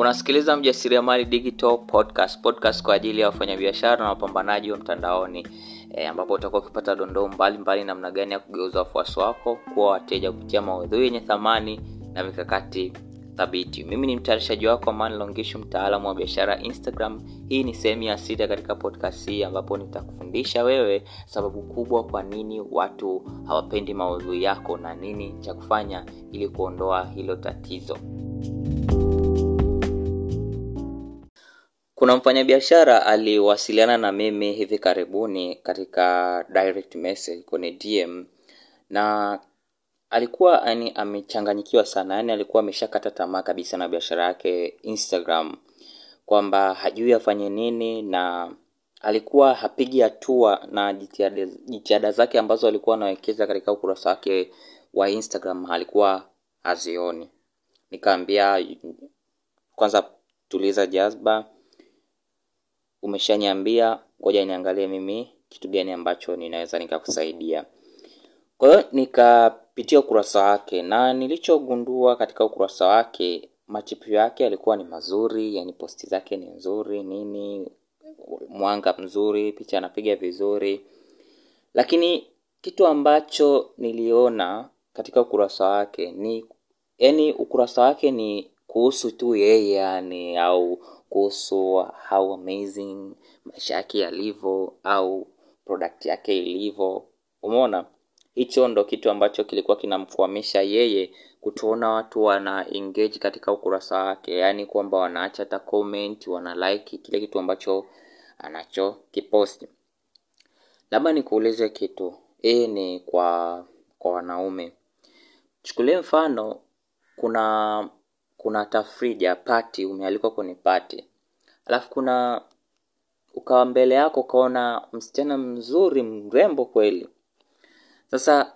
unasikiliza mjasiriamali digital podcast. Podcast kwa ajili ya wafanyabiashara na wapambanaji wa mtandaoni e, ambapo utakuwa ukipata dondoo mbalimbali namna gani ya kugeuza wafuasi wako kuwa wateja kupitia maudhui yenye thamani na mikakati thabiti. Mimi ni mtayarishaji wako amani mtaalamu wa biashara instagram. Hii ni sehemu ya sita katika podcast hii ambapo nitakufundisha wewe sababu kubwa kwa nini watu hawapendi maudhui yako na nini cha kufanya ili kuondoa hilo tatizo kuna mfanyabiashara aliwasiliana na mimi hivi karibuni katika direct message kwenye dm na alikuwa yani amechanganyikiwa sana yani alikuwa ameshakata tamaa kabisa na biashara yake instagram kwamba hajui afanye nini na alikuwa hapigi hatua na jitihada zake ambazo alikuwa anawekeza katika ukurasa wake wa instagram alikuwa hazioni. Nikaambia kwanza tuliza jazba umeshaniambia ngoja niangalie mimi kitu gani ambacho ninaweza nikakusaidia. Kwa hiyo nikapitia ukurasa wake na nilichogundua katika ukurasa wake machipio yake yalikuwa ni mazuri yani posti zake ni nzuri nini mwanga mzuri picha anapiga vizuri. Lakini kitu ambacho niliona katika ukurasa wake ni yani ukurasa wake ni kuhusu tu yeye yani au kuhusu how amazing maisha yake yalivyo au product yake ilivyo. Umeona? Hicho ndo kitu ambacho kilikuwa kinamkwamisha yeye kutuona watu wana engage katika ukurasa wake. Yaani kwamba wanaacha hata comment wana like kile kitu ambacho anacho kiposti. Labda nikuulize kitu. Hii ni kwa kwa wanaume. Chukulie mfano kuna kuna tafrija pati umealikwa kwenye pati alafu kuna ukawa mbele yako ukaona msichana mzuri mrembo kweli. Sasa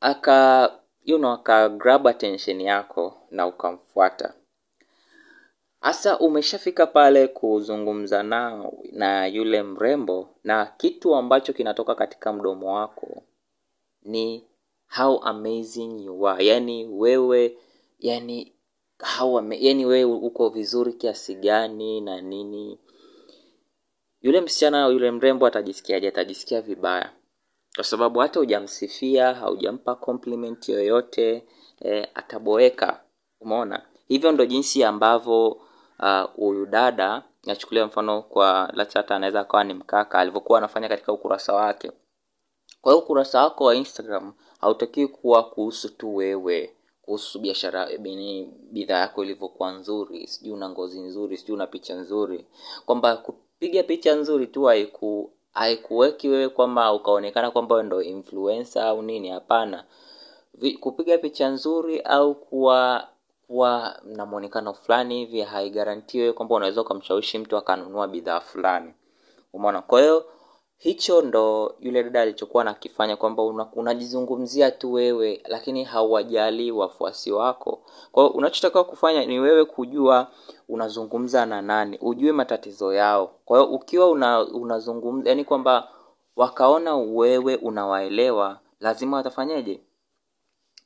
aka you know, aka attention yako na ukamfuata. Hasa umeshafika pale kuzungumza nao na yule mrembo na kitu ambacho kinatoka katika mdomo wako ni how amazing you are. Yani wewe yani how ama, yani wewe uko vizuri kiasi gani na nini? Yule msichana yule mrembo atajisikiaje? Atajisikia vibaya. Kwa sababu hata hujamsifia haujampa compliment yoyote e, ataboeka. Umeona? Hivyo ndo jinsi ambavyo huyu uh, dada nachukulia mfano kwa lachata anaweza akawa ni mkaka alivyokuwa anafanya katika ukurasa wake. Kwa hiyo ukurasa wako wa instagram hautakiwi kuwa kuhusu tu wewe kuhusu biashara bidhaa yako ilivyokuwa nzuri sijui una ngozi nzuri sijui una picha nzuri. Kwamba kupiga picha nzuri tu haiku haikuweki wewe kwamba ukaonekana kwamba ndo influencer au nini hapana. Kupiga picha nzuri au kuwa kuwa na mwonekano fulani hivi wewe kwamba unaweza ukamshawishi mtu akanunua bidhaa fulani. Umeona? Kwa hiyo hicho ndo yule dada alichokuwa nakifanya kwamba unajizungumzia tu wewe lakini hauwajali wafuasi wako. Kwa unachotakiwa kufanya ni wewe kujua unazungumza na nani ujue matatizo yao. Kwa ukiwa una, unazungumza yani kwamba wakaona wewe unawaelewa lazima watafanyaje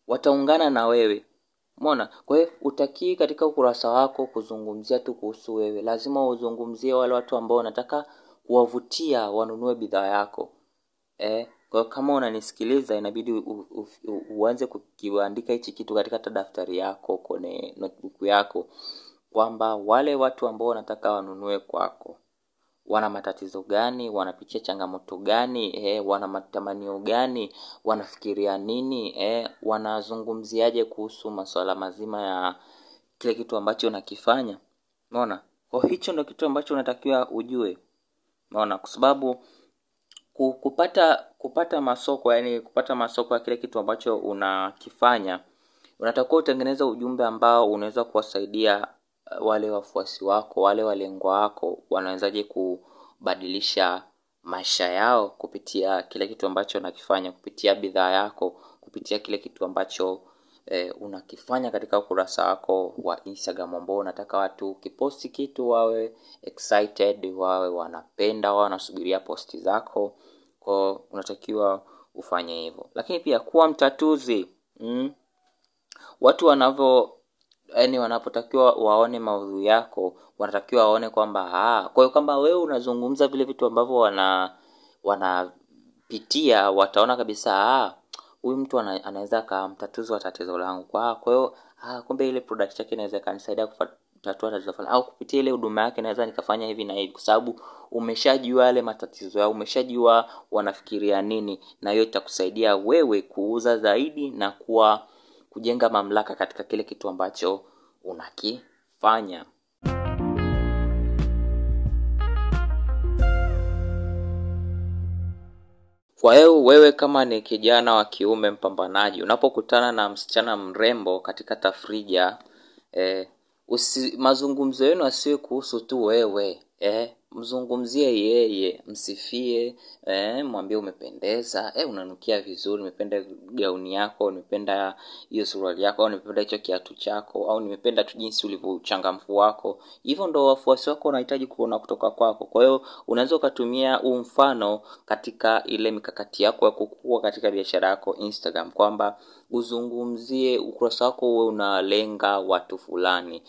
wataungana na wewe. Mona kwa utakii katika ukurasa wako kuzungumzia tu kuhusu wewe. Lazima uzungumzie wale watu ambao unataka kuwavutia wanunue bidhaa yako. Eh, kwa kama unanisikiliza inabidi uanze kukiandika hichi kitu katika hata daftari yako kwenye notebook yako kwamba wale watu ambao wanataka wanunue kwako wana matatizo gani wanapitia changamoto gani eh, wana matamanio gani wanafikiria nini eh, wanazungumziaje kuhusu masuala mazima ya kile kitu ambacho unakifanya. Unaona? Hicho ndo kitu ambacho unatakiwa ujue unaona kwa sababu kupata kupata masoko yani kupata masoko ya kile kitu ambacho unakifanya unatakiwa utengeneza ujumbe ambao unaweza kuwasaidia wale wafuasi wako wale walengwa wako wanawezaje kubadilisha maisha yao kupitia kile kitu ambacho unakifanya kupitia bidhaa yako kupitia kile kitu ambacho eh, unakifanya katika ukurasa wako wa instagram ambao unataka watu ukiposti kitu wawe excited wawe wanapenda wawe wanasubiria posti zako ko unatakiwa ufanye hivyo lakini pia kuwa mtatuzi mm? watu wanavyo yani wanapotakiwa waone maudhui yako wanatakiwa waone kwamba ah, kwa hiyo kwamba wewe unazungumza vile vitu ambavyo wana wanapitia wataona kabisa ah, huyu mtu ana, anaweza akamtatuzi wa tatizo langu kwa kwa hiyo ah, kumbe ile product yake inaweza ikanisaidia kutatua tatizo fulani. Au kupitia ile huduma yake naweza nikafanya hivi na hivi kwa sababu umeshajua yale matatizo yao umeshajua wanafikiria nini na hiyo itakusaidia wewe kuuza zaidi na kuwa kujenga mamlaka katika kile kitu ambacho unakifanya kwa hiyo wewe kama ni kijana wa kiume mpambanaji unapokutana na msichana mrembo katika tafrija eh, usi, mazungumzo yenu asiwe kuhusu tu wewe eh, mzungumzie yeye msifie eh, mwambie umependeza eh, unanukia vizuri nimependa gauni yako nimependa hiyo suruali yako au nimependa hicho kiatu chako au nimependa tu jinsi ulivyo uchangamfu wako. Hivyo ndo wafuasi wako wanahitaji kuona kutoka kwako. Kwa hiyo unaweza ukatumia huu mfano katika ile mikakati yako ya kukua katika biashara yako instagram kwamba uzungumzie ukurasa wako uwe unalenga watu fulani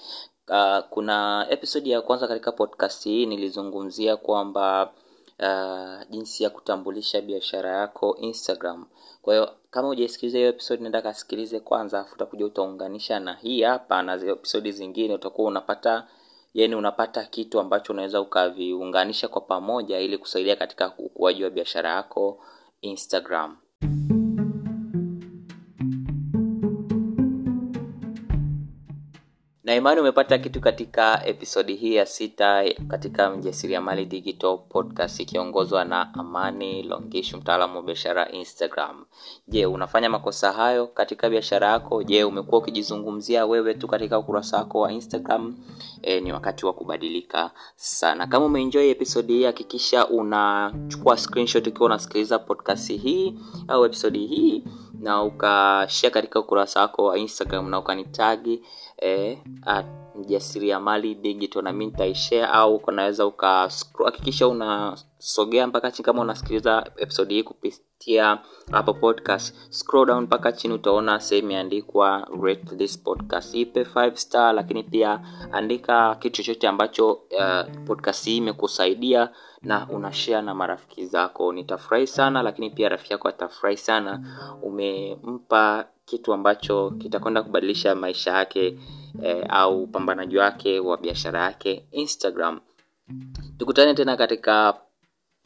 uh, kuna episodi ya kwanza katika podcast hii nilizungumzia kwamba uh, jinsi ya kutambulisha biashara yako instagram. Kwa hiyo kama hujaisikiliza hiyo episode nenda kasikilize kwanza afu utakuja utaunganisha na hii hapa na episodi zingine. Utakuwa unapata yani unapata kitu ambacho unaweza ukaviunganisha kwa pamoja ili kusaidia katika ukuaji wa biashara yako instagram na imani umepata kitu katika episodi hii ya sita katika mjasiriamali digital podcast ikiongozwa na amani longishu mtaalamu wa biashara instagram. Je unafanya makosa hayo katika biashara yako? Je umekuwa ukijizungumzia wewe tu katika ukurasa wako wa instagram? E, ni wakati wa kubadilika sana. Kama umeenjoy episodi hii hakikisha unachukua screenshot ukiwa unasikiliza podcast hii au episodi hii na ukashare katika ukurasa wako wa instagram na ukanitagi eh, mjasiriamali digital. Nami nitaishare au unaweza ukahakikisha unasogea mpaka chini kama unasikiliza episode hii kupitia hapo podcast. Scroll down mpaka chini utaona sehemu imeandikwa rate this podcast. Ipe 5 star lakini pia andika kitu chochote ambacho uh, podcast hii imekusaidia na unashare na marafiki zako. Nitafurahi sana lakini pia rafiki yako atafurahi sana. Umempa kitu ambacho kitakwenda kubadilisha maisha yake eh, au upambanaji wake wa biashara yake instagram. Tukutane tena katika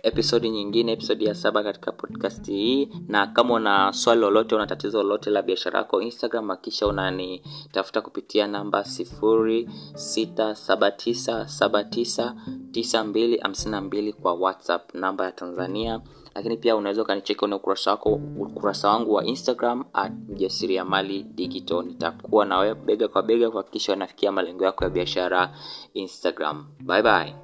episodi nyingine episodi ya saba katika podcast hii. Na kama una swali lolote una tatizo lolote la biashara yako instagram akisha unanitafuta kupitia namba sifuri sita saba tisa saba tisa tisa mbili hamsini na mbili kwa whatsapp namba ya tanzania. Lakini pia unaweza ukanicheki kwenye ukurasa wako ukurasa wangu wa instagram at mjasiriamali digital. Nitakuwa na wewe bega kwa bega kuhakikisha unafikia malengo yako ya biashara instagram. Bye bye